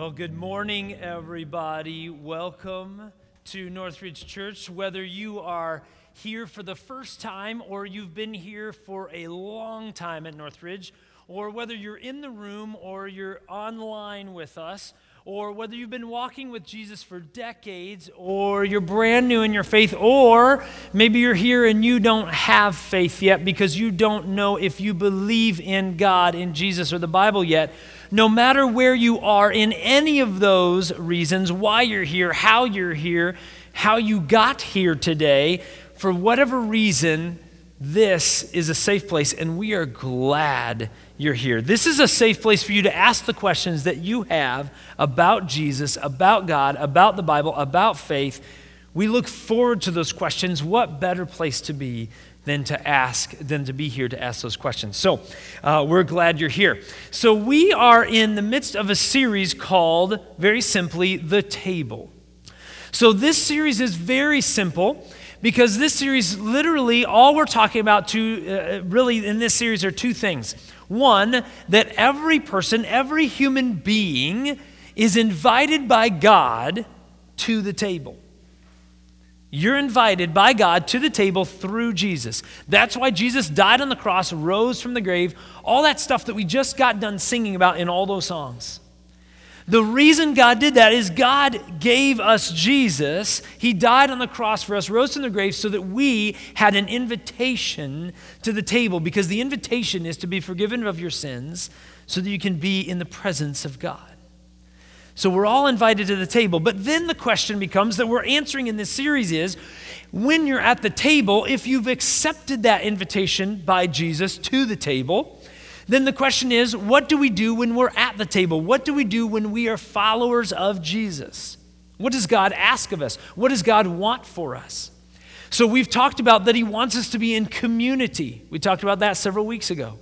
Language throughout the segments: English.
Well, good morning, everybody. Welcome to Northridge Church. Whether you are here for the first time or you've been here for a long time at Northridge, or whether you're in the room or you're online with us, or whether you've been walking with Jesus for decades, or you're brand new in your faith, or maybe you're here and you don't have faith yet because you don't know if you believe in God, in Jesus, or the Bible yet. No matter where you are in any of those reasons, why you're here, how you're here, how you got here today, for whatever reason, this is a safe place, and we are glad you're here. This is a safe place for you to ask the questions that you have about Jesus, about God, about the Bible, about faith. We look forward to those questions. What better place to be than to ask, than to be here to ask those questions? So uh, we're glad you're here. So we are in the midst of a series called, very simply, The Table. So this series is very simple because this series, literally, all we're talking about, to, uh, really, in this series are two things. One, that every person, every human being is invited by God to the table. You're invited by God to the table through Jesus. That's why Jesus died on the cross, rose from the grave, all that stuff that we just got done singing about in all those songs. The reason God did that is God gave us Jesus. He died on the cross for us, rose from the grave, so that we had an invitation to the table, because the invitation is to be forgiven of your sins so that you can be in the presence of God. So we're all invited to the table. But then the question becomes that we're answering in this series is when you're at the table, if you've accepted that invitation by Jesus to the table, then the question is what do we do when we're at the table? What do we do when we are followers of Jesus? What does God ask of us? What does God want for us? So we've talked about that He wants us to be in community. We talked about that several weeks ago.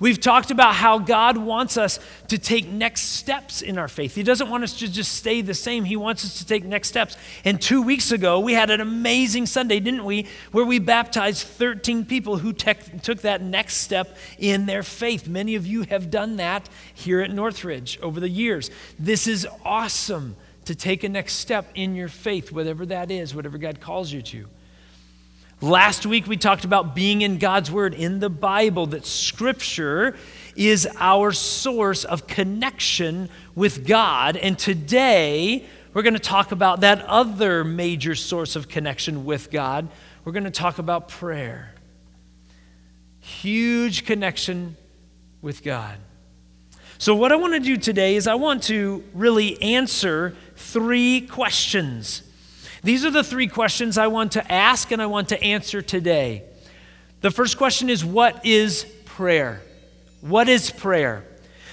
We've talked about how God wants us to take next steps in our faith. He doesn't want us to just stay the same, He wants us to take next steps. And two weeks ago, we had an amazing Sunday, didn't we? Where we baptized 13 people who took that next step in their faith. Many of you have done that here at Northridge over the years. This is awesome to take a next step in your faith, whatever that is, whatever God calls you to. Last week we talked about being in God's Word in the Bible, that Scripture is our source of connection with God. And today we're going to talk about that other major source of connection with God. We're going to talk about prayer. Huge connection with God. So, what I want to do today is I want to really answer three questions these are the three questions I want to ask and I want to answer today. The first question is What is prayer? What is prayer?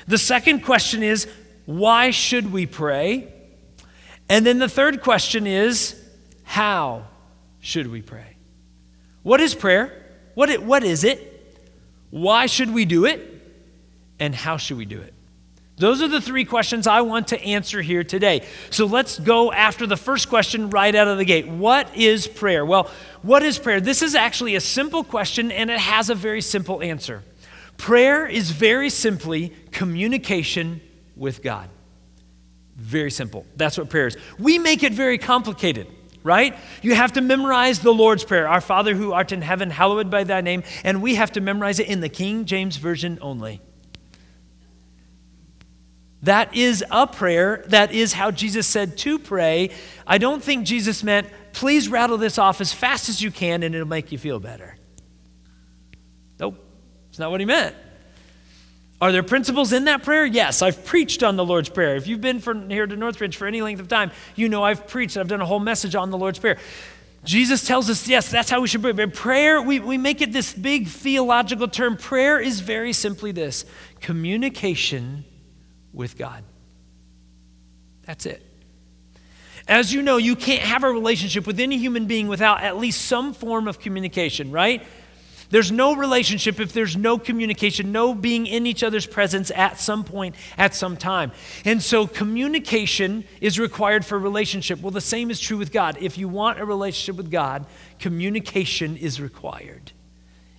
The second question is Why should we pray? And then the third question is How should we pray? What is prayer? What, it, what is it? Why should we do it? And how should we do it? Those are the three questions I want to answer here today. So let's go after the first question right out of the gate. What is prayer? Well, what is prayer? This is actually a simple question and it has a very simple answer. Prayer is very simply communication with God. Very simple. That's what prayer is. We make it very complicated right? You have to memorize the Lord's Prayer Our Father who art in heaven, hallowed by thy name. And we have to memorize it in the King James Version only. That is a prayer. That is how Jesus said to pray. I don't think Jesus meant, please rattle this off as fast as you can and it'll make you feel better. Nope, it's not what he meant. Are there principles in that prayer? Yes, I've preached on the Lord's Prayer. If you've been from here to Northridge for any length of time, you know I've preached. I've done a whole message on the Lord's Prayer. Jesus tells us, yes, that's how we should pray. But prayer, we, we make it this big theological term. Prayer is very simply this communication with God. That's it. As you know, you can't have a relationship with any human being without at least some form of communication, right? There's no relationship if there's no communication, no being in each other's presence at some point, at some time. And so communication is required for relationship. Well, the same is true with God. If you want a relationship with God, communication is required.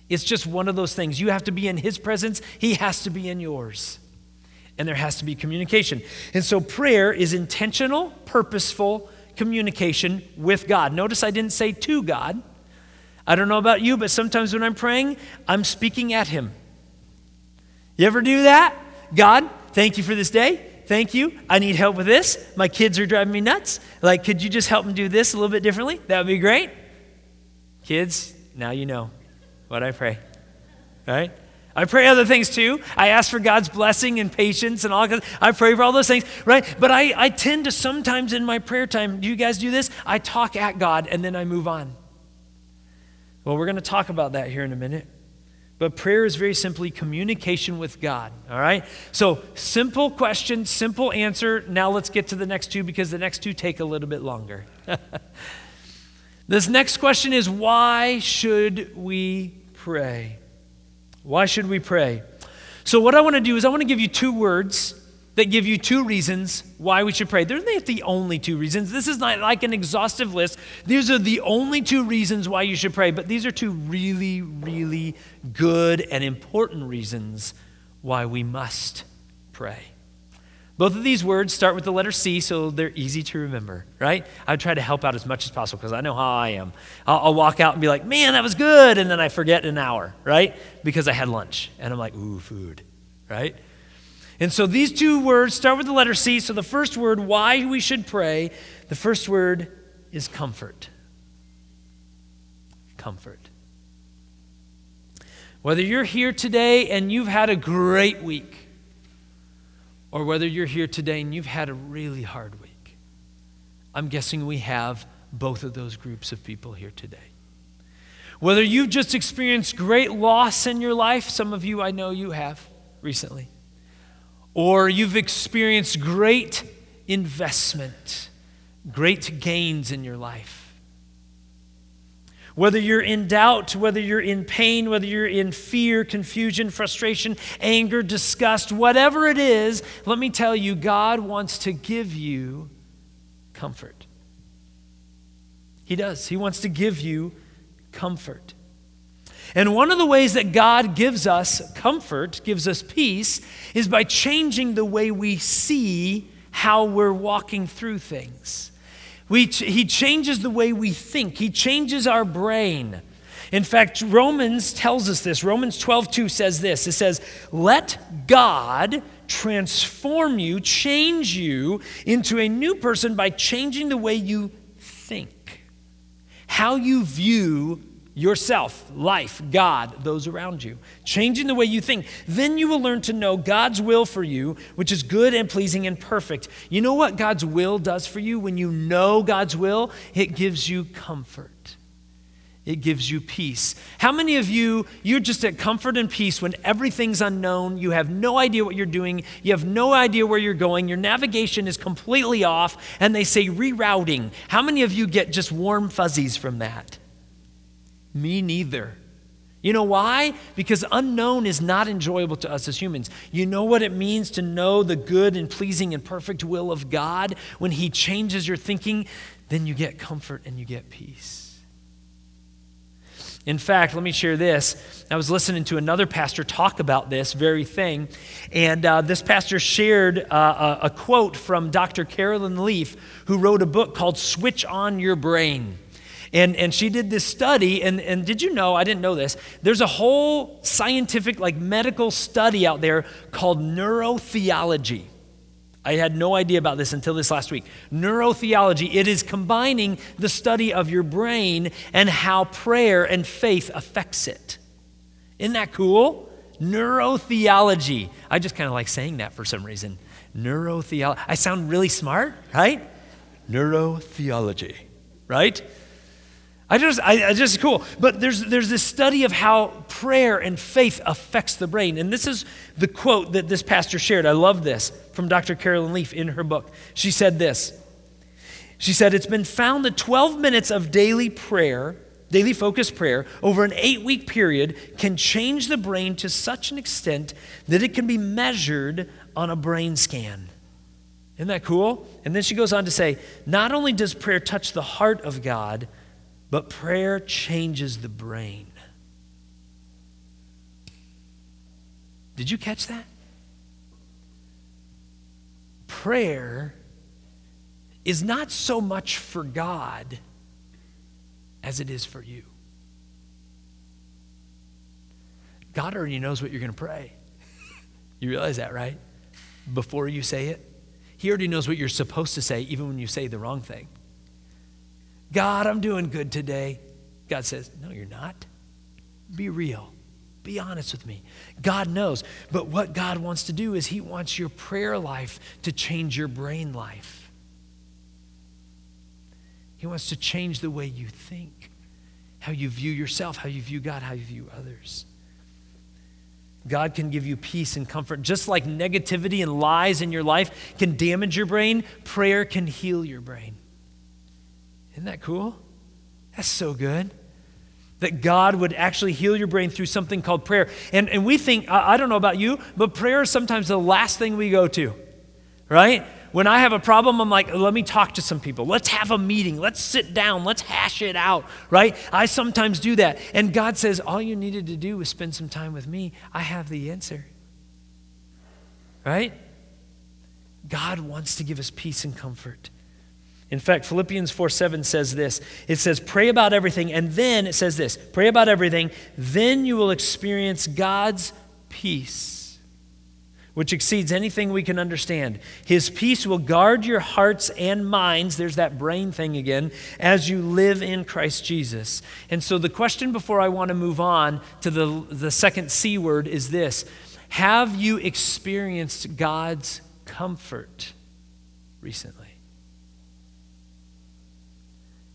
It's just one of those things. You have to be in His presence, He has to be in yours. And there has to be communication. And so prayer is intentional, purposeful communication with God. Notice I didn't say to God. I don't know about you, but sometimes when I'm praying, I'm speaking at Him. You ever do that? God, thank you for this day. Thank you. I need help with this. My kids are driving me nuts. Like, could you just help them do this a little bit differently? That would be great. Kids, now you know what I pray. Right? I pray other things too. I ask for God's blessing and patience and all. I pray for all those things, right? But I, I tend to sometimes in my prayer time, do you guys do this? I talk at God and then I move on. Well, we're going to talk about that here in a minute. But prayer is very simply communication with God, all right? So, simple question, simple answer. Now let's get to the next two because the next two take a little bit longer. this next question is why should we pray? Why should we pray? So, what I want to do is, I want to give you two words that give you two reasons why we should pray. They're not the only two reasons. This is not like an exhaustive list. These are the only two reasons why you should pray, but these are two really, really good and important reasons why we must pray. Both of these words start with the letter C, so they're easy to remember, right? I try to help out as much as possible because I know how I am. I'll, I'll, walk out and be like, man, that was good. And then I forget in an hour, right? Because I had lunch. And I'm like, ooh, food, right? And so these two words start with the letter C. So the first word, why we should pray, the first word is comfort. Comfort. Whether you're here today and you've had a great week, or whether you're here today and you've had a really hard week, I'm guessing we have both of those groups of people here today. Whether you've just experienced great loss in your life, some of you I know you have recently or you've experienced great investment, great gains in your life. Whether you're in doubt, whether you're in pain, whether you're in fear, confusion, frustration, anger, disgust, whatever it is, let me tell you, God wants to give you comfort. He does. He wants to give you comfort. And one of the ways that God gives us comfort, gives us peace, is by changing the way we see how we're walking through things. We, he changes the way we think, He changes our brain. In fact, Romans tells us this. Romans 12, 2 says this it says, Let God transform you, change you into a new person by changing the way you think, how you view yourself, life, God, those around you, changing the way you think. Then you will learn to know God's will for you, which is good and pleasing and perfect. You know what God's will does for you? When you know God's will, it gives you comfort. It gives you peace. How many of you, you're just at comfort and peace when everything's unknown? You have no idea what you're doing. You have no idea where you're going. Your navigation is completely off, and they say rerouting. How many of you get just warm fuzzies from that? Me neither. You know why? Because unknown is not enjoyable to us as humans. You know what it means to know the good and pleasing and perfect will of God? When He changes your thinking, then you get comfort and you get peace. In fact, let me share this. I was listening to another pastor talk about this very thing, and uh, this pastor shared uh, a, a quote from Dr. Carolyn Leaf, who wrote a book called Switch On Your Brain. And, and she did this study, and, and did you know, I didn't know this, there's a whole scientific, like medical study out there called neurotheology. I had no idea about this until this last week. Neurotheology, it is combining the study of your brain and how prayer and faith affects it. Isn't that cool? Neurotheology. I just kind of like saying that for some reason. Neurotheology. I sound really smart, right? Neurotheology, right? I just, I, I just cool. But there's, there's this study of how prayer and faith affects the brain. And this is the quote that this pastor shared. I love this from Dr. Carolyn Leaf in her book. She said this. She said, It's been found that 12 minutes of daily prayer, daily focused prayer, over an eight week period can change the brain to such an extent that it can be measured on a brain scan. Isn't that cool? And then she goes on to say, Not only does prayer touch the heart of God, but prayer changes the brain. Did you catch that? prayer is not so much for God as it is for you. God already knows what you're going to pray. You realize that, right? Before you say it, He already knows what you're supposed to say, even when you say the wrong thing. God, I'm doing good today. God says, No, you're not. Be real. Be honest with me. God knows. But what God wants to do is He wants your prayer life to change your brain life. He wants to change the way you think, how you view yourself, how you view God, how you view others. God can give you peace and comfort. Just like negativity and lies in your life can damage your brain, prayer can heal your brain. Isn't that cool? That's so good that God would actually heal your brain through something called prayer. And, and we think, I, I don't know about you, but prayer is sometimes the last thing we go to, right? When I have a problem, I'm like, let me talk to some people. Let's have a meeting. Let's sit down. Let's hash it out, right? I sometimes do that. And God says, all you needed to do was spend some time with me. I have the answer, right? God wants to give us peace and comfort. In fact, Philippians 4 7 says this it says, Pray about everything, and then it says this pray about everything, then you will experience God's peace, which exceeds anything we can understand. His peace will guard your hearts and minds, there's that brain thing again, as you live in Christ Jesus. And so the question before I want to move on to the, the second C word is this Have you experienced God's comfort recently?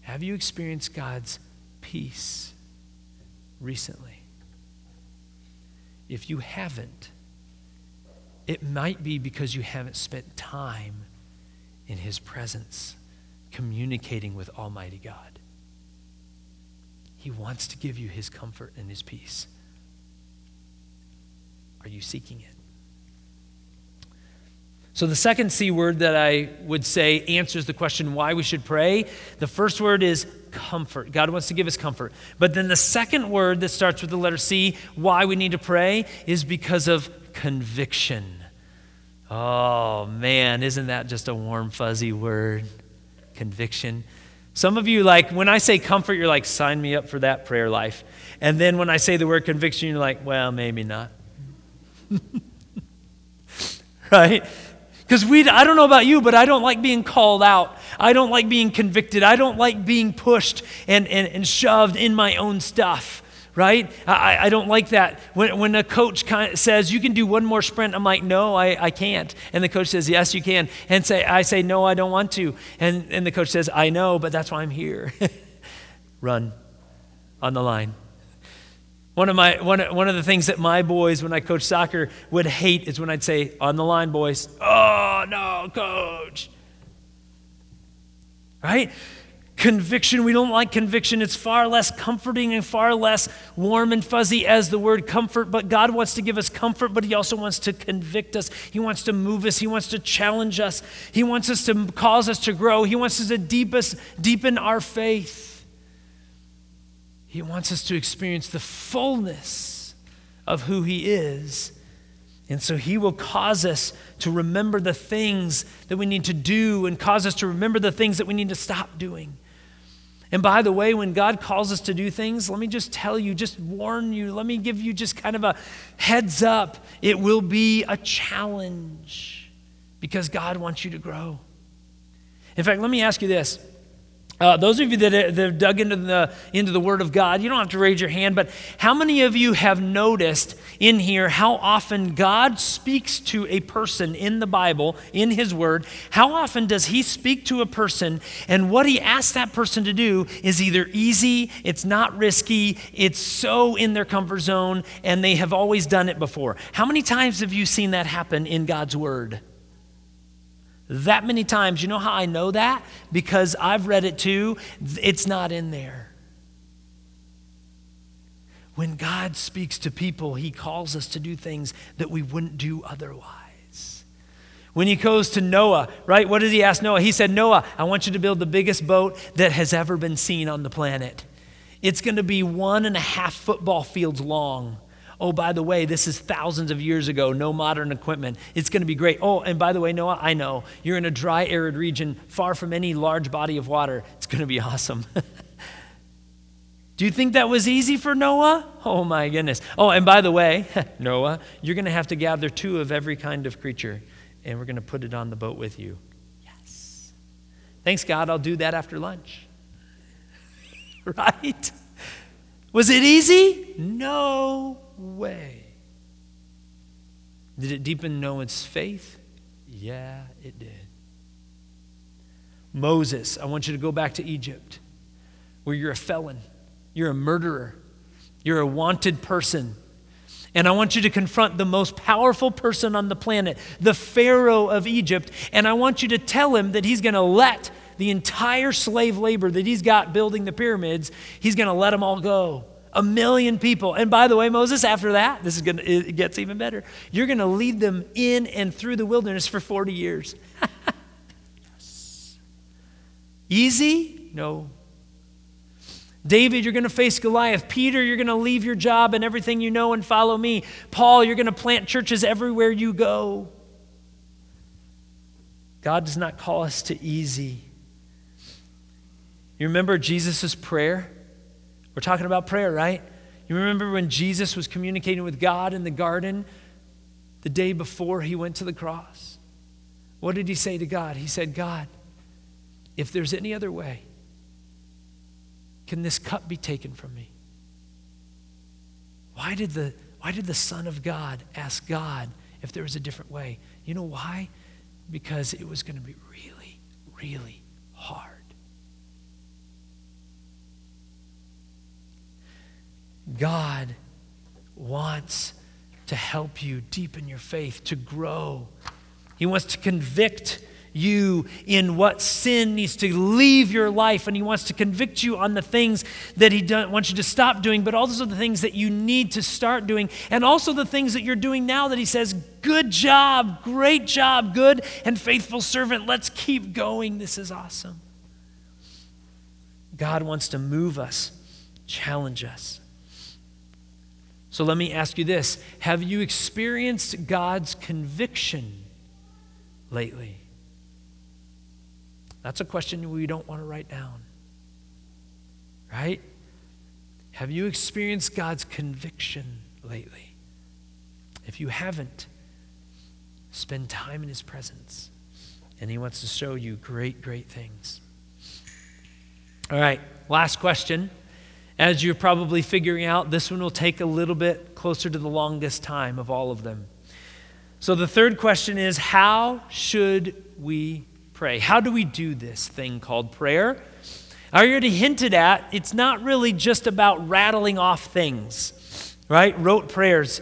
Have you experienced God's peace recently? If you haven't, it might be because you haven't spent time in His presence, communicating with Almighty God. He wants to give you His comfort and His peace. Are you seeking it? So, the second C word that I would say answers the question why we should pray. The first word is comfort. God wants to give us comfort. But then the second word that starts with the letter C, why we need to pray, is because of conviction. Oh, man, isn't that just a warm, fuzzy word? Conviction. Some of you, like, when I say comfort, you're like, sign me up for that prayer life. And then when I say the word conviction, you're like, well, maybe not. right? Because we, I don't know about you, but I don't like being called out. I don't like being convicted. I don't like being pushed and, and, and shoved in my own stuff, right? I, I don't like that. When, when a coach kind of says, you can do one more sprint, I'm like, no, I, I can't. And the coach says, yes, you can. And say, I say, no, I don't want to. And, and the coach says, I know, but that's why I'm here. Run on the line. One of, my, one, one of the things that my boys, when I coach soccer, would hate is when I'd say, on the line, boys. Oh, no, coach. Right? Conviction, we don't like conviction. It's far less comforting and far less warm and fuzzy as the word comfort. But God wants to give us comfort, but He also wants to convict us. He wants to move us. He wants to challenge us. He wants us to cause us to grow. He wants us to deep us, deepen our faith. He wants us to experience the fullness of who He is. And so He will cause us to remember the things that we need to do and cause us to remember the things that we need to stop doing. And by the way, when God calls us to do things, let me just tell you, just warn you, let me give you just kind of a heads up. It will be a challenge because God wants you to grow. In fact, let me ask you this uh, those of you that that have dug into the, into the Word of God, you don't have to raise your hand, but how many of you have noticed in here how often God speaks to a person in the Bible, in His Word? How often does He speak to a person, and what He asks that person to do is either easy, it's not risky, it's so in their comfort zone, and they have always done it before? How many times have you seen that happen in God's Word? That many times. You know how I know that? Because I've read it too. It's not in there. When God speaks to people, He calls us to do things that we wouldn't do otherwise. When He goes to Noah, right? What does He ask Noah? He said, Noah, I want you to build the biggest boat that has ever been seen on the planet. It's going to be one and a half football fields long Oh, by the way, this is thousands of years ago, no modern equipment. It's going to be great. Oh, and by the way, Noah, I know you're in a dry, arid region far from any large body of water. It's going to be awesome. Do you think that was easy for Noah? Oh my goodness. Oh, and by the way, Noah, you're going to have to gather two of every kind of creature, and we're going to put it on the boat with you. Yes. Thanks, God. I'll do that after lunch. right? Was it easy? No way. Did it deepen Noah's faith? Yeah, it did. Moses, I want you to go back to Egypt where you're a felon, you're a murderer, you're a wanted person. And I want you to confront the most powerful person on the planet, the Pharaoh of Egypt. And I want you to tell him that he's going to let the entire slave labor that he's got building the pyramids, he's going to let them all go. A million people. And by the way, Moses, after that, this is to, it gets even better. You're going to lead them in and through the wilderness for 40 years. Easy? No. David, you're going to face Goliath. Peter, you're going to leave your job and everything you know and follow me. Paul, you're going to plant churches everywhere you go. God does not call us to easy. You remember Jesus' prayer? We're talking about prayer, right? You remember when Jesus was communicating with God in the garden the day before he went to the cross? What did he say to God? He said, God, if there's any other way, can this cup be taken from me? Why did the, why did the Son of God ask God if there was a different way? You know why? Because it was going to be really, really hard. God wants to help you deepen your faith, to grow. He wants to convict you in what sin needs to leave your life, and He wants to convict you on the things that He wants you to stop doing, but also the things that you need to start doing, and also the things that you're doing now that He says, Good job, great job, good and faithful servant. Let's keep going. This is awesome. God wants to move us, challenge us. So let me ask you this Have you experienced God's conviction lately? That's a question we don't want to write down. Right? Have you experienced God's conviction lately? If you haven't, spend time in His presence. And He wants to show you great, great things. All right, last question. As you're probably figuring out, this one will take a little bit closer to the longest time of all of them. So the third question is how should we pray? How do we do this thing called prayer? I already hinted at it's not really just about rattling off things, right? Rote prayers,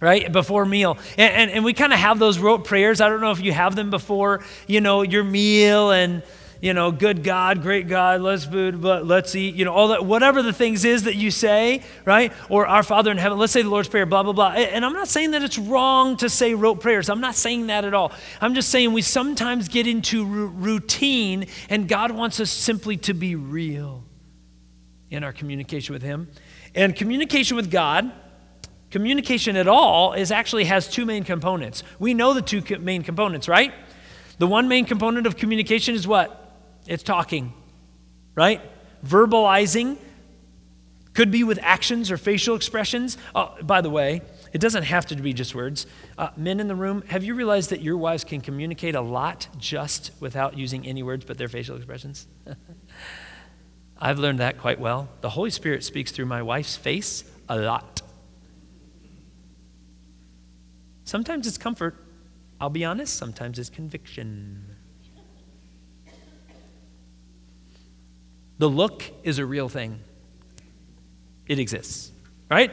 right? Before meal. And, and, and we kind of have those rote prayers. I don't know if you have them before, you know, your meal and you know, good God, great God, let's food, but let's eat, you know, all that, whatever the things is that you say, right? Or our Father in heaven, let's say the Lord's Prayer, blah, blah, blah. And I'm not saying that it's wrong to say rote prayers. I'm not saying that at all. I'm just saying we sometimes get into r- routine, and God wants us simply to be real in our communication with Him. And communication with God, communication at all, is actually has two main components. We know the two main components, right? The one main component of communication is what? It's talking, right? Verbalizing could be with actions or facial expressions. Oh, by the way, it doesn't have to be just words. Uh, men in the room, have you realized that your wives can communicate a lot just without using any words but their facial expressions? I've learned that quite well. The Holy Spirit speaks through my wife's face a lot. Sometimes it's comfort. I'll be honest, sometimes it's conviction. The look is a real thing, it exists, right?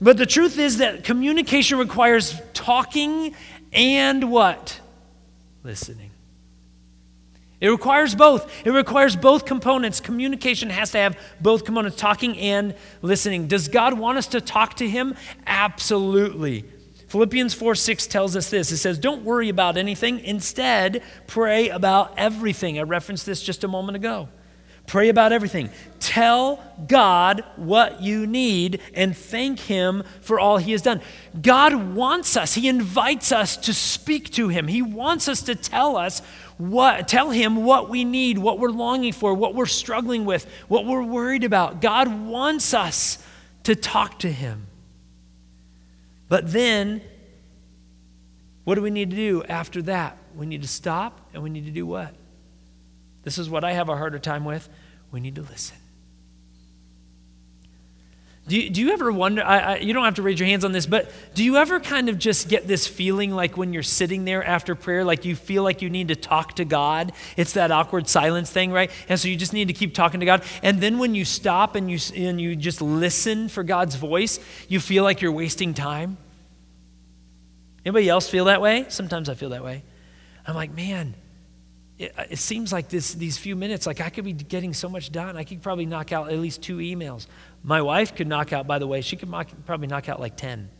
But the truth is that communication requires talking and what? Listening. It requires both. It requires both components. Communication has to have both components, talking and listening. Does God want us to talk to Him? Absolutely. Philippians 4 6 tells us this. It says, Don't worry about anything. Instead, pray about everything. I referenced this just a moment ago. Pray about everything. Tell God what you need and thank Him for all He has done. God wants us, He invites us to speak to Him. He wants us to tell us what, tell Him what we need, what we're longing for, what we're struggling with, what we're worried about. God wants us to talk to Him. But then, what do we need to do after that? We need to stop and we need to do what? This is what I have a harder time with. We need to listen. Do you, do you ever wonder? I, I, you don't have to raise your hands on this, but do you ever kind of just get this feeling like when you're sitting there after prayer, like you feel like you need to talk to God? It's that awkward silence thing, right? And so you just need to keep talking to God. And then when you stop and you, and you just listen for God's voice, you feel like you're wasting time. Anybody else feel that way? Sometimes I feel that way. I'm like, man, it, uh, it, seems like this, these few minutes, like I could be getting so much done. I could probably knock out at least two emails. My wife could knock out, by the way, she could knock, probably knock out like 10.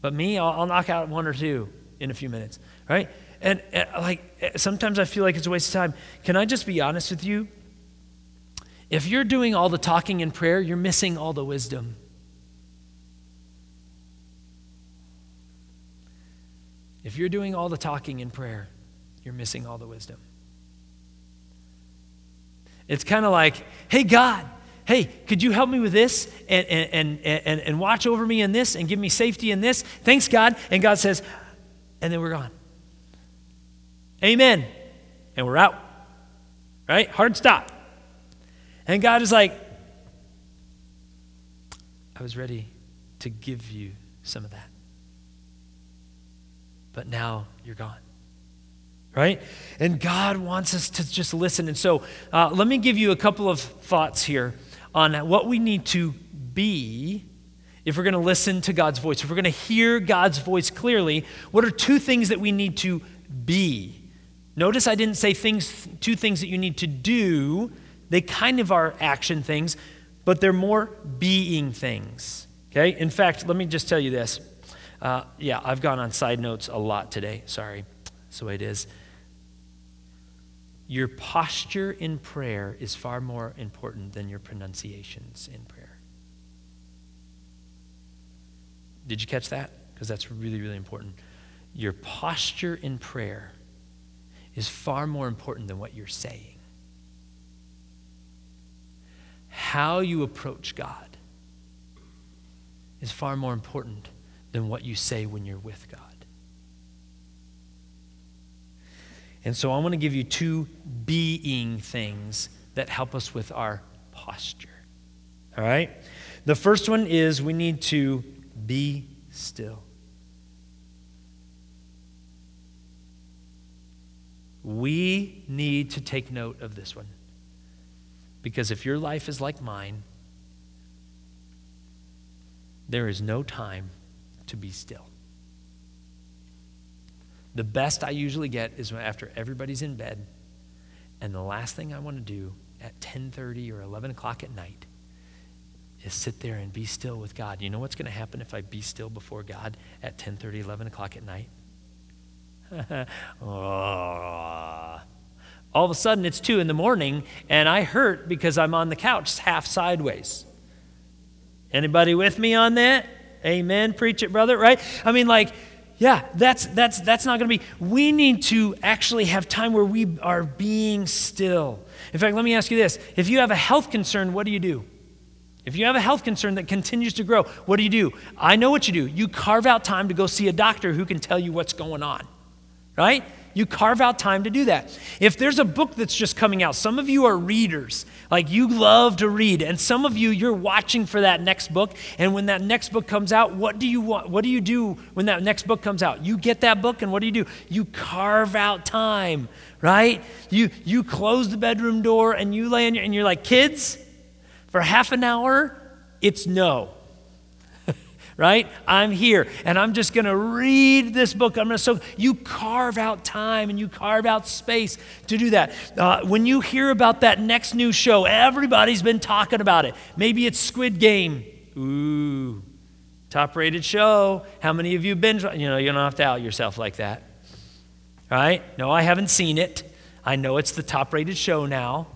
But me, I'll, I'll, knock out one or two in a few minutes, right? And, and like eh, sometimes I feel like it's a waste of time. Can I just be honest with you? If you're doing all the talking in prayer, you're missing all the wisdom. If you're doing all the talking in prayer, you're missing all the wisdom. It's kind of like, hey, God, hey, could you help me with this and, and, and, and, watch over me in this and give me safety in this? Thanks, God. And God says, and then we're gone. Amen. And we're out. Right? Hard stop. And God is like, I was ready to give you some of that. But now you're gone right? And God wants us to just listen. And so uh, let me give you a couple of thoughts here on what we need to be if we're going to listen to God's voice. If we're going to hear God's voice clearly, what are two things that we need to be? Notice I didn't say things, two things that you need to do. They kind of are action things, but they're more being things. Okay? In fact, let me just tell you this. Uh, yeah, I've gone on side notes a lot today. Sorry. That's the way it is. Your posture in prayer is far more important than your pronunciations in prayer. Did you catch that? Because that's really, really important. Your posture in prayer is far more important than what you're saying. How you approach God is far more important than what you say when you're with God. And so I want to give you two being things that help us with our posture. All right? The first one is we need to be still. We need to take note of this one. Because if your life is like mine, there is no time to be still. The best I usually get is after everybody's in bed, and the last thing I want to do at 10:30 or 11 o'clock at night is sit there and be still with God. You know what's going to happen if I be still before God at 10:30, 11 o'clock at night? All of a sudden, it's two in the morning, and I hurt because I'm on the couch half sideways. Anybody with me on that? Amen. Preach it, brother. Right? I mean, like yeah, that's, that's, that's not going to be. We need to actually have time where we are being still. In fact, let me ask you this if you have a health concern, what do you do? If you have a health concern that continues to grow, what do you do? I know what you do. You carve out time to go see a doctor who can tell you what's going on, right? You carve out time to do that. If there's a book that's just coming out, some of you are readers, like you love to read, and some of you you're watching for that next book. And when that next book comes out, what do you want? What do you do when that next book comes out? You get that book, and what do you do? You carve out time, right? You you close the bedroom door and you lay in your, and you're like, kids, for half an hour, it's no right? I'm here and I'm just going to read this book. I'm going to so you carve out time and you carve out space to do that. Uh, when you hear about that next new show, everybody's been talking about it. Maybe it's Squid Game. Ooh, top rated show. How many of you binge? You know, you don't have to out yourself like that, right? No, I haven't seen it. I know it's the top rated show now,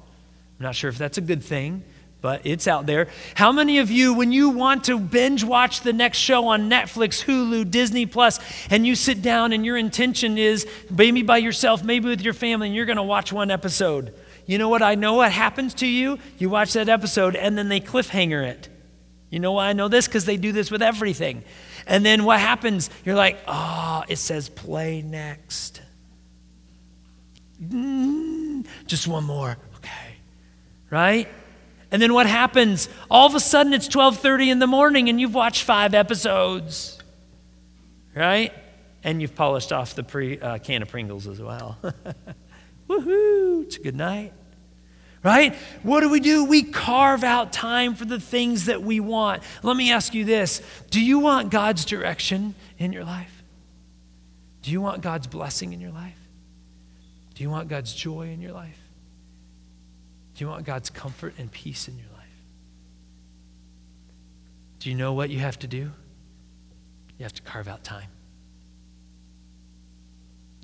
I'm not sure if that's a good thing, but it's out there. How many of you, when you want to binge watch the next show on Netflix, Hulu, Disney Plus, and you sit down and your intention is maybe by yourself, maybe with your family, and you're going to watch one episode? You know what I know what happens to you? You watch that episode and then they cliffhanger it. You know why I know this? Because they do this with everything. And then what happens? You're like, oh, it says play next. Mm, just one more. Okay. Right? And then what happens? All of a sudden it's 12:30 in the morning and you've watched 5 episodes. Right? And you've polished off the pre, uh, can of Pringles as well. Woohoo! It's a good night. Right? What do we do? We carve out time for the things that we want. Let me ask you this Do you want God's direction in your life? Do you want God's blessing in your life? Do you want God's joy in your life? Do you want God's comfort and peace in your life? Do you know what you have to do? You have to carve out time.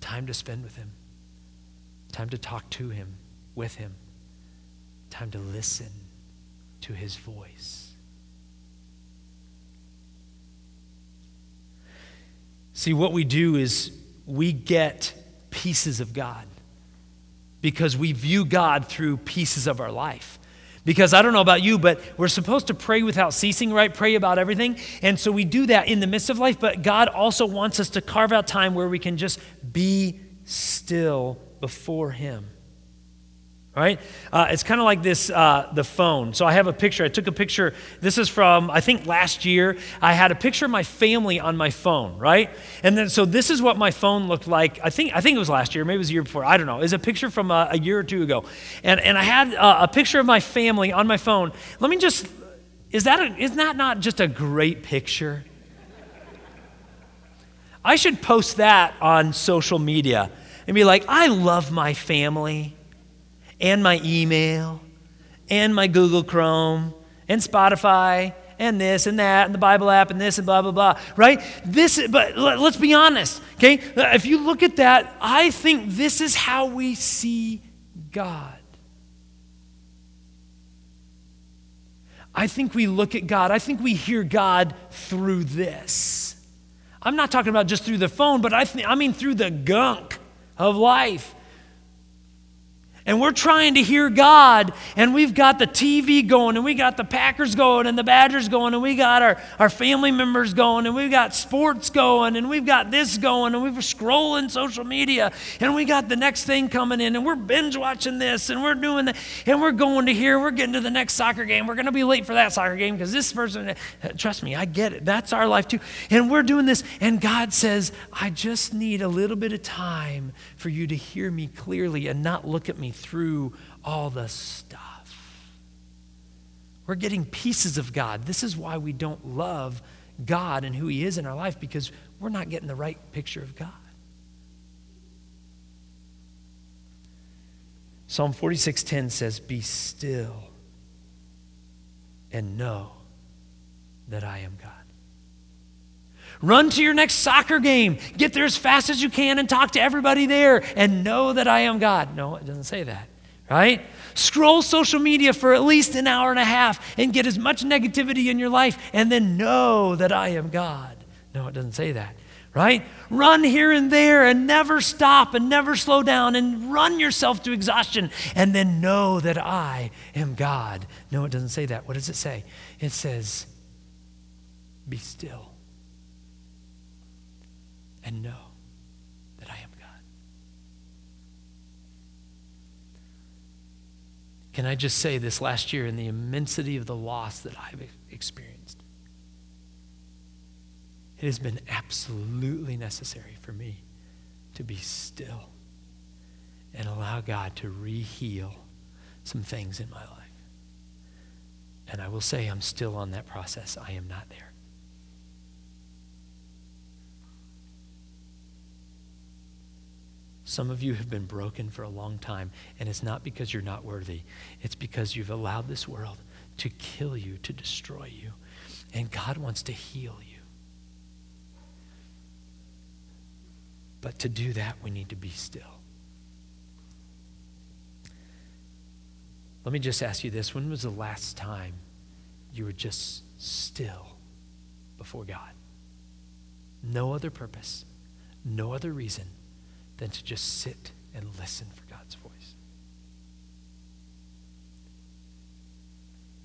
Time to spend with Him, time to talk to Him, with Him, time to listen to His voice. See, what we do is we get pieces of God because we view God through pieces of our life. Because I don't know about you, but we're supposed to pray without ceasing, right? Pray about everything. And so we do that in the midst of life, but God also wants us to carve out time where we can just be still before Him right? Uh, it's kind of like this uh, the phone. So I have a picture. I took a picture. This is from, I think, last year. I had a picture of my family on my phone, right? And then, so this is what my phone looked like. I think, I think it was last year, maybe it was a year before. I don't know. It's a picture from a, a, year or two ago. And, and I had uh, a picture of my family on my phone. Let me just, is that, a, is that not just a great picture? I should post that on social media and be like, I love my family and my email and my Google Chrome and Spotify and this and that and the Bible app and this and blah blah blah, right? This but let's be honest, okay? Uh, if you look at that, I think this is how we see God. I think we look at God, I think we hear God through this. I'm not talking about just through the phone, but I, th- I mean through the gunk of life and we're trying to hear God, and we've got the TV going, and we got the Packers going, and the Badgers going, and we got our, our family members going, and we've got sports going, and we've got this going, and we're scrolling social media, and we got the next thing coming in, and we're binge watching this, and we're doing that, and we're going to here, we're getting to the next soccer game. We're going to be late for that soccer game because this person, uh, trust me, I get it. That's our life too. And we're doing this, and God says, I just need a little bit of time for you to hear me clearly and not look at me through all the stuff. We're getting pieces of God. This is why we don't love God and who He is in our life because we're not getting the right picture of God. Psalm 46:10 says, "Be still and know that I am God." Run to your next soccer game. Get there as fast as you can and talk to everybody there and know that I am God. No, it doesn't say that, right? Scroll social media for at least an hour and a half and get as much negativity in your life and then know that I am God. No, it doesn't say that, right? Run here and there and never stop and never slow down and run yourself to exhaustion and then know that I am God. No, it doesn't say that. What does it say? It says, be still and know that I am God. Can I just say this last year in the immensity of the loss that I've experienced? It has been absolutely necessary for me to be still and allow God to reheal some things in my life. And I will say I'm still on that process. I am not there. Some of you have been broken for a long time, and it's not because you're not worthy. It's because you've allowed this world to kill you, to destroy you. And God wants to heal you. But to do that, we need to be still. Let me just ask you this when was the last time you were just still before God? No other purpose, no other reason than to just sit and listen for God's voice.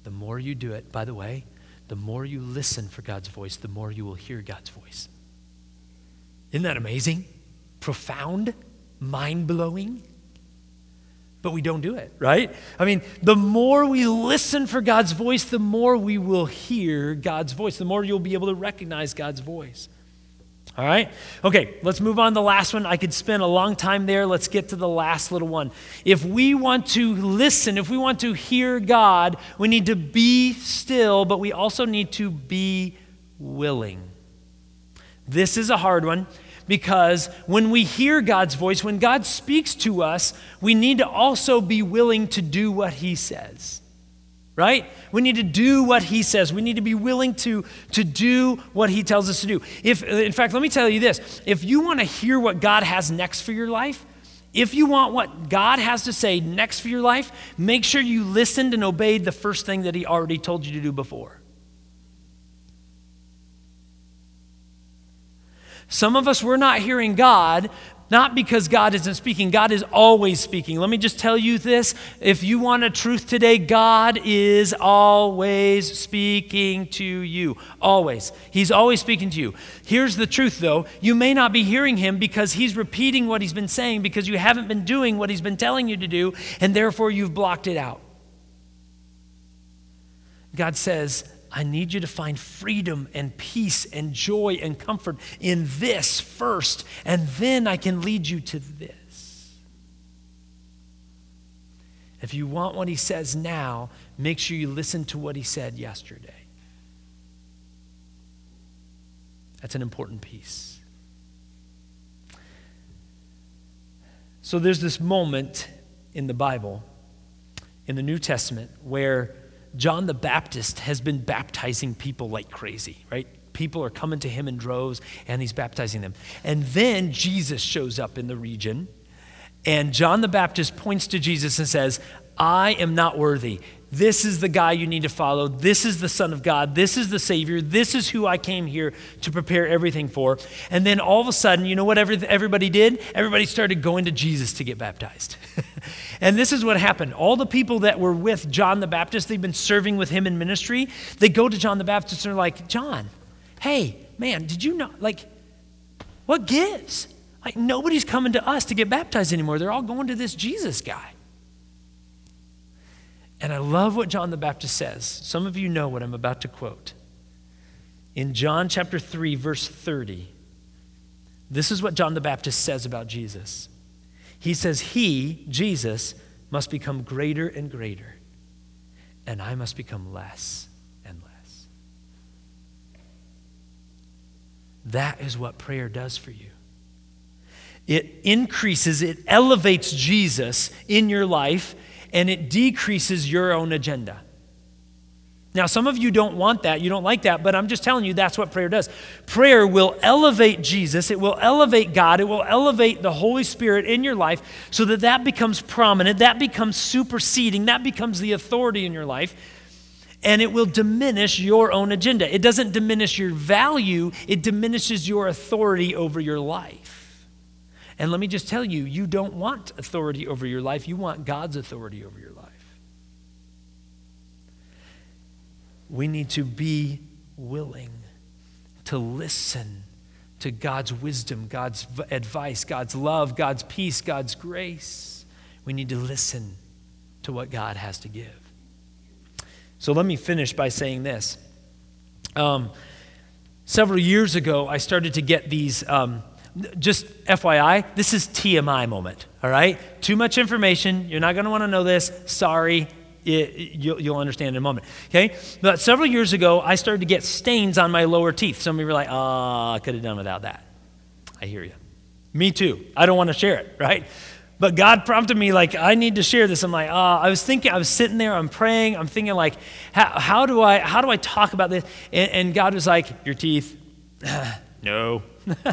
The more you do it, by the way, the more you listen for God's voice, the more you will hear God's voice. Isn't that amazing? Profound? Mind blowing? But we don't do it, right? I mean, the more we listen for God's voice, the more we will hear God's voice, the more you'll be able to recognize God's voice. All right? Okay, let's move on to the last one. I could spend a long time there. Let's get to the last little one. If we want to listen, if we want to hear God, we need to be still, but we also need to be willing. This is a hard one because when we hear God's voice, when God speaks to us, we need to also be willing to do what He says right? We need to do what he says. We need to be willing to, to do what he tells us to do. If, in fact, let me tell you this if you want to hear what God has next for your life, if you want what God has to say next for your life, make sure you listened and obeyed the first thing that he already told you to do before. Some of us, we're not hearing God not because God isn't speaking, God is always speaking. Let me just tell you this if you want a truth today, God is always speaking to you. Always. He's always speaking to you. Here's the truth, though you may not be hearing Him because He's repeating what He's been saying because you haven't been doing what He's been telling you to do, and therefore you've blocked it out. God says, I need you to find freedom and peace and joy and comfort in this first, and then I can lead you to this. If you want what he says now, make sure you listen to what he said yesterday. That's an important piece. So there's this moment in the Bible, in the New Testament, where John the Baptist has been baptizing people like crazy, right? People are coming to him in droves and he's baptizing them. And then Jesus shows up in the region, and John the Baptist points to Jesus and says, I am not worthy. This is the guy you need to follow. This is the Son of God. This is the Savior. This is who I came here to prepare everything for. And then all of a sudden, you know what everybody did? Everybody started going to Jesus to get baptized. And this is what happened. All the people that were with John the Baptist, they've been serving with him in ministry, they go to John the Baptist and they're like, John, hey, man, did you know, like, what gives? Like, nobody's coming to us to get baptized anymore. They're all going to this Jesus guy. And I love what John the Baptist says. Some of you know what I'm about to quote. In John chapter 3, verse 30, this is what John the Baptist says about Jesus. He says, He, Jesus, must become greater and greater, and I must become less and less. That is what prayer does for you. It increases, it elevates Jesus in your life, and it decreases your own agenda. Now, some of you don't want that, you don't like that, but I'm just telling you that's what prayer does. Prayer will elevate Jesus, it will elevate God, it will elevate the Holy Spirit in your life so that that becomes prominent, that becomes superseding, that becomes the authority in your life, and it will diminish your own agenda. It doesn't diminish your value, it diminishes your authority over your life. And let me just tell you, you don't want authority over your life, you want God's authority over your life. we need to be willing to listen to God's wisdom, God's advice, God's love, God's peace, God's grace. We need to listen to what God has to give. So let me finish by saying this. Um, several years ago, I started to get these. Um, just FYI, this is TMI moment, all right? Too much information. You're not going to want to know this. Sorry it, you'll, you'll, understand in a moment. Okay? But several years ago, I started to get stains on my lower teeth. Some of you were like, oh, I could have done without that. I hear you. Me too. I don't want to share it, right? But God prompted me, like, I need to share this. I'm like, ah, I was thinking, I was sitting there, I'm praying, I'm thinking, like, how, how do I how do I talk about this? And, and God was like, your teeth. no.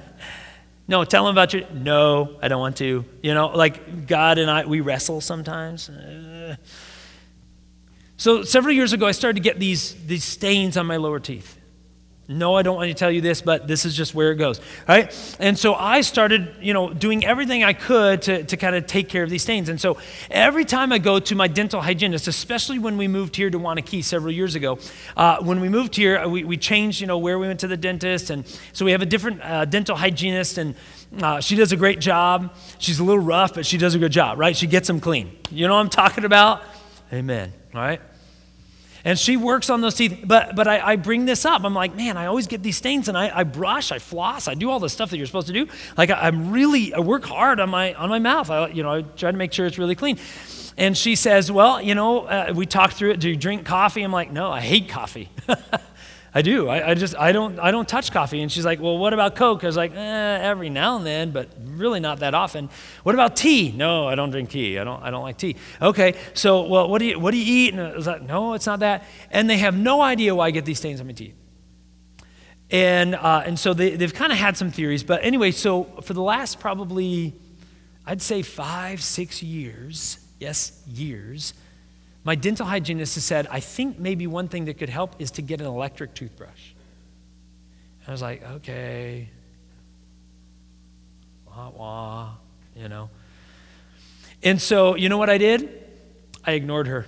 no, tell him about your. No, I don't want to. You know, like God and I, we wrestle sometimes. Uh, So several years ago, I started to get these, these stains on my lower teeth. No, I don't want to tell you this, but this is just where it goes. Right? And so I started, you know, doing everything I could to, to kind of take care of these stains. And so every time I go to my dental hygienist, especially when we moved here to Waunakee several years ago, uh, when we moved here, we, we changed, you know, where we went to the dentist. And so we have a different uh, dental hygienist, and uh, she does a great job. She's a little rough, but she does a good job, right? She gets them clean. You know what I'm talking about? Amen. All right? And she works on those teeth. But, but I, I, bring this up. I'm like, man, I always get these stains and I, I brush, I floss, I do all the stuff that you're supposed to do. Like I, am really, I work hard on my, on my mouth. I, you know, I try to make sure it's really clean. And she says, well, you know, uh, we talked through it. Do you drink coffee? I'm like, no, I hate coffee. I do. I, I, just I don't I don't touch coffee. And she's like, well, what about Coke? I was like, eh, every now and then, but really not that often. What about tea? No, I don't drink tea. I don't I don't like tea. Okay, so well, what do you what do you eat? And I was like, no, it's not that. And they have no idea why I get these stains on my teeth. And uh, and so they, they've kind of had some theories, but anyway, so for the last probably, I'd say five six years, yes, years my dental hygienist has said, I think maybe one thing that could help is to get an electric toothbrush. And I was like, okay. Wah, wah, you know. And so, you know what I did? I ignored her.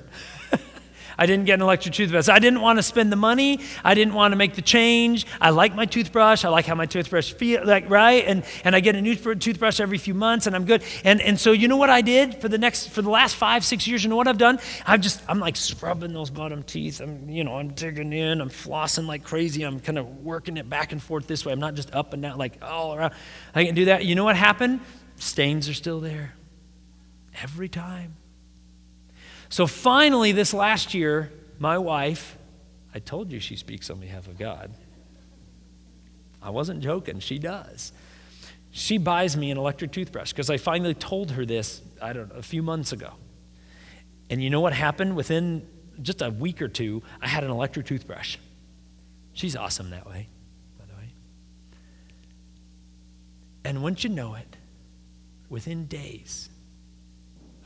I didn't get an electric toothbrush. I didn't want to spend the money. I didn't want to make the change. I like my toothbrush. I like how my toothbrush feel like right, and and I get a new toothbrush every few months, and I'm good. And and so you know what I did for the next for the last five six years. You know what I've done? I've just I'm like scrubbing those bottom teeth. I'm you know I'm digging in. I'm flossing like crazy. I'm kind of working it back and forth this way. I'm not just up and down like all around. I can do that. You know what happened? Stains are still there every time. So finally, this last year, my wife, I told you she speaks on behalf of God. I wasn't joking, she does. She buys me an electric toothbrush because I finally told her this, I don't know, a few months ago. And you know what happened? Within just a week or two, I had an electric toothbrush. She's awesome that way, by the way. And once you know it, within days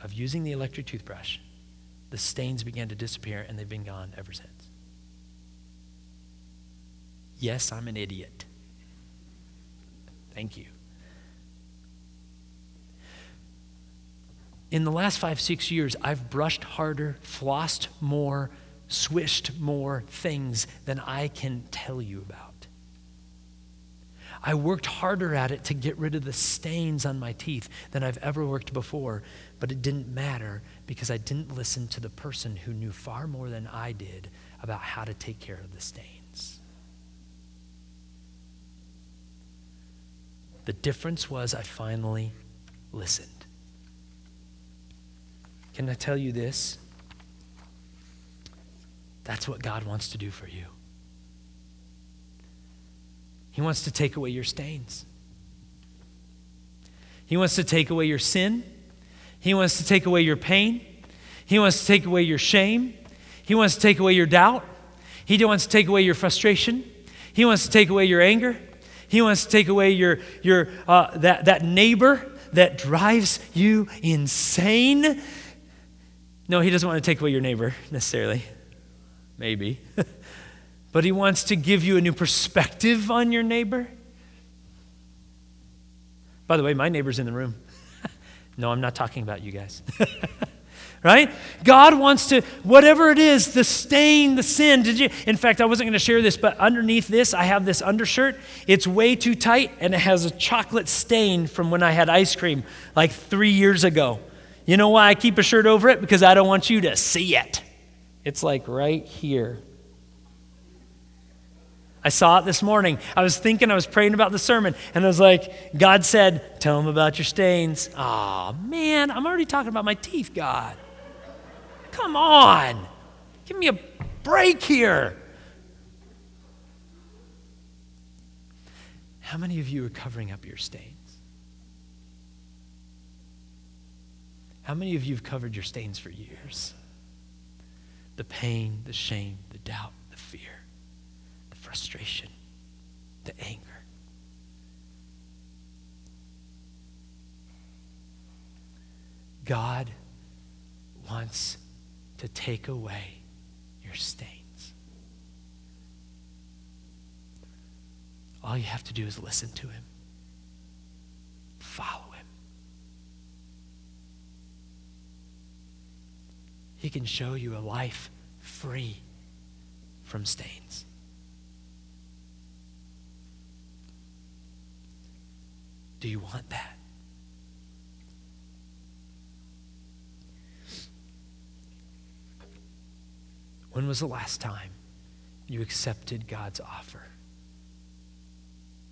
of using the electric toothbrush, the stains began to disappear and they've been gone ever since. Yes, I'm an idiot. Thank you. In the last five, six years, I've brushed harder, flossed more, swished more things than I can tell you about. I worked harder at it to get rid of the stains on my teeth than I've ever worked before, but it didn't matter because I didn't listen to the person who knew far more than I did about how to take care of the stains. The difference was I finally listened. Can I tell you this? That's what God wants to do for you. He wants to take away your stains. He wants to take away your sin. He wants to take away your pain. He wants to take away your shame. He wants to take away your doubt. He wants to take away your frustration. He wants to take away your anger. He wants to take away your, your, uh, that, that neighbor that drives you insane. No, he doesn't want to take away your neighbor necessarily. Maybe. but he wants to give you a new perspective on your neighbor. By the way, my neighbor's in the room. No, I'm not talking about you guys. right? God wants to, whatever it is, the stain, the sin. Did you? In fact, I wasn't going to share this, but underneath this, I have this undershirt. It's way too tight, and it has a chocolate stain from when I had ice cream like three years ago. You know why I keep a shirt over it? Because I don't want you to see it. It's like right here. I saw it this morning. I was thinking, I was praying about the sermon, and I was like, God said, Tell them about your stains. Oh, man, I'm already talking about my teeth, God. Come on. Give me a break here. How many of you are covering up your stains? How many of you have covered your stains for years? The pain, the shame, the doubt frustration, the anger. God wants to take away your stains. All you have to do is listen to him, follow him. He can show you a life free from stains. Do you want that? When was the last time you accepted God's offer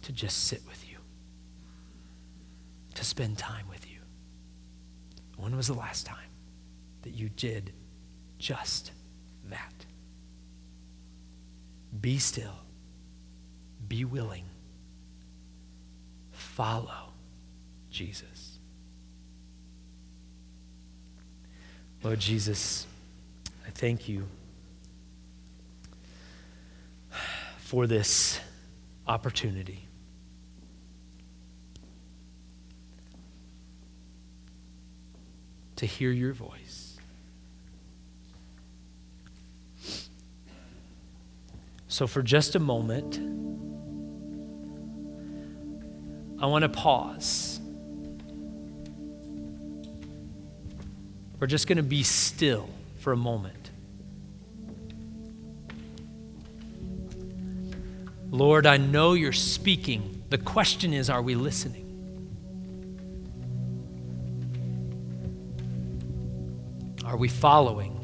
to just sit with you, to spend time with you? When was the last time that you did just that? Be still, be willing, follow Jesus. Lord Jesus, I thank you. for this opportunity. To hear your voice. So, for just a moment, I want to pause. We're just going to be still for a moment. Lord, I know you're speaking. The question is, are we listening? Are we following?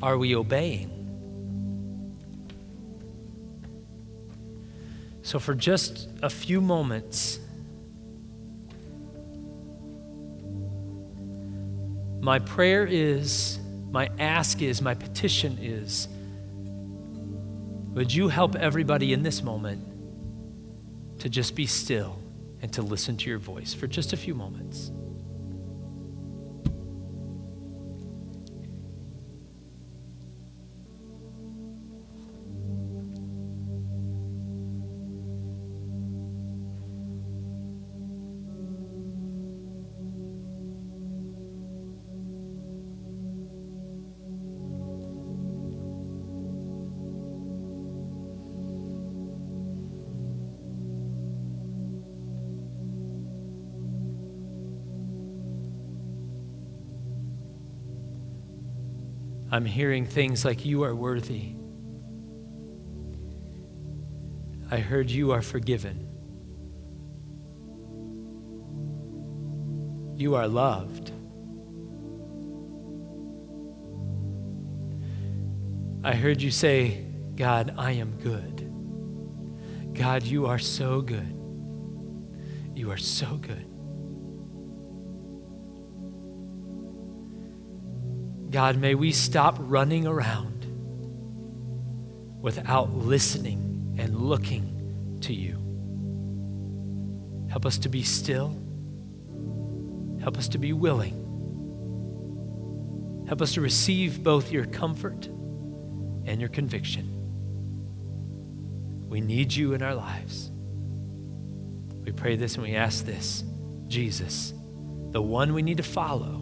Are we obeying? So, for just a few moments, my prayer is, my ask is, my petition is would you help everybody in this moment to just be still and to listen to your voice for just a few moments? I'm hearing things like, You are worthy. I heard you are forgiven. You are loved. I heard you say, God, I am good. God, you are so good. You are so good. God, may we stop running around without listening and looking to you. Help us to be still. Help us to be willing. Help us to receive both your comfort and your conviction. We need you in our lives. We pray this and we ask this Jesus, the one we need to follow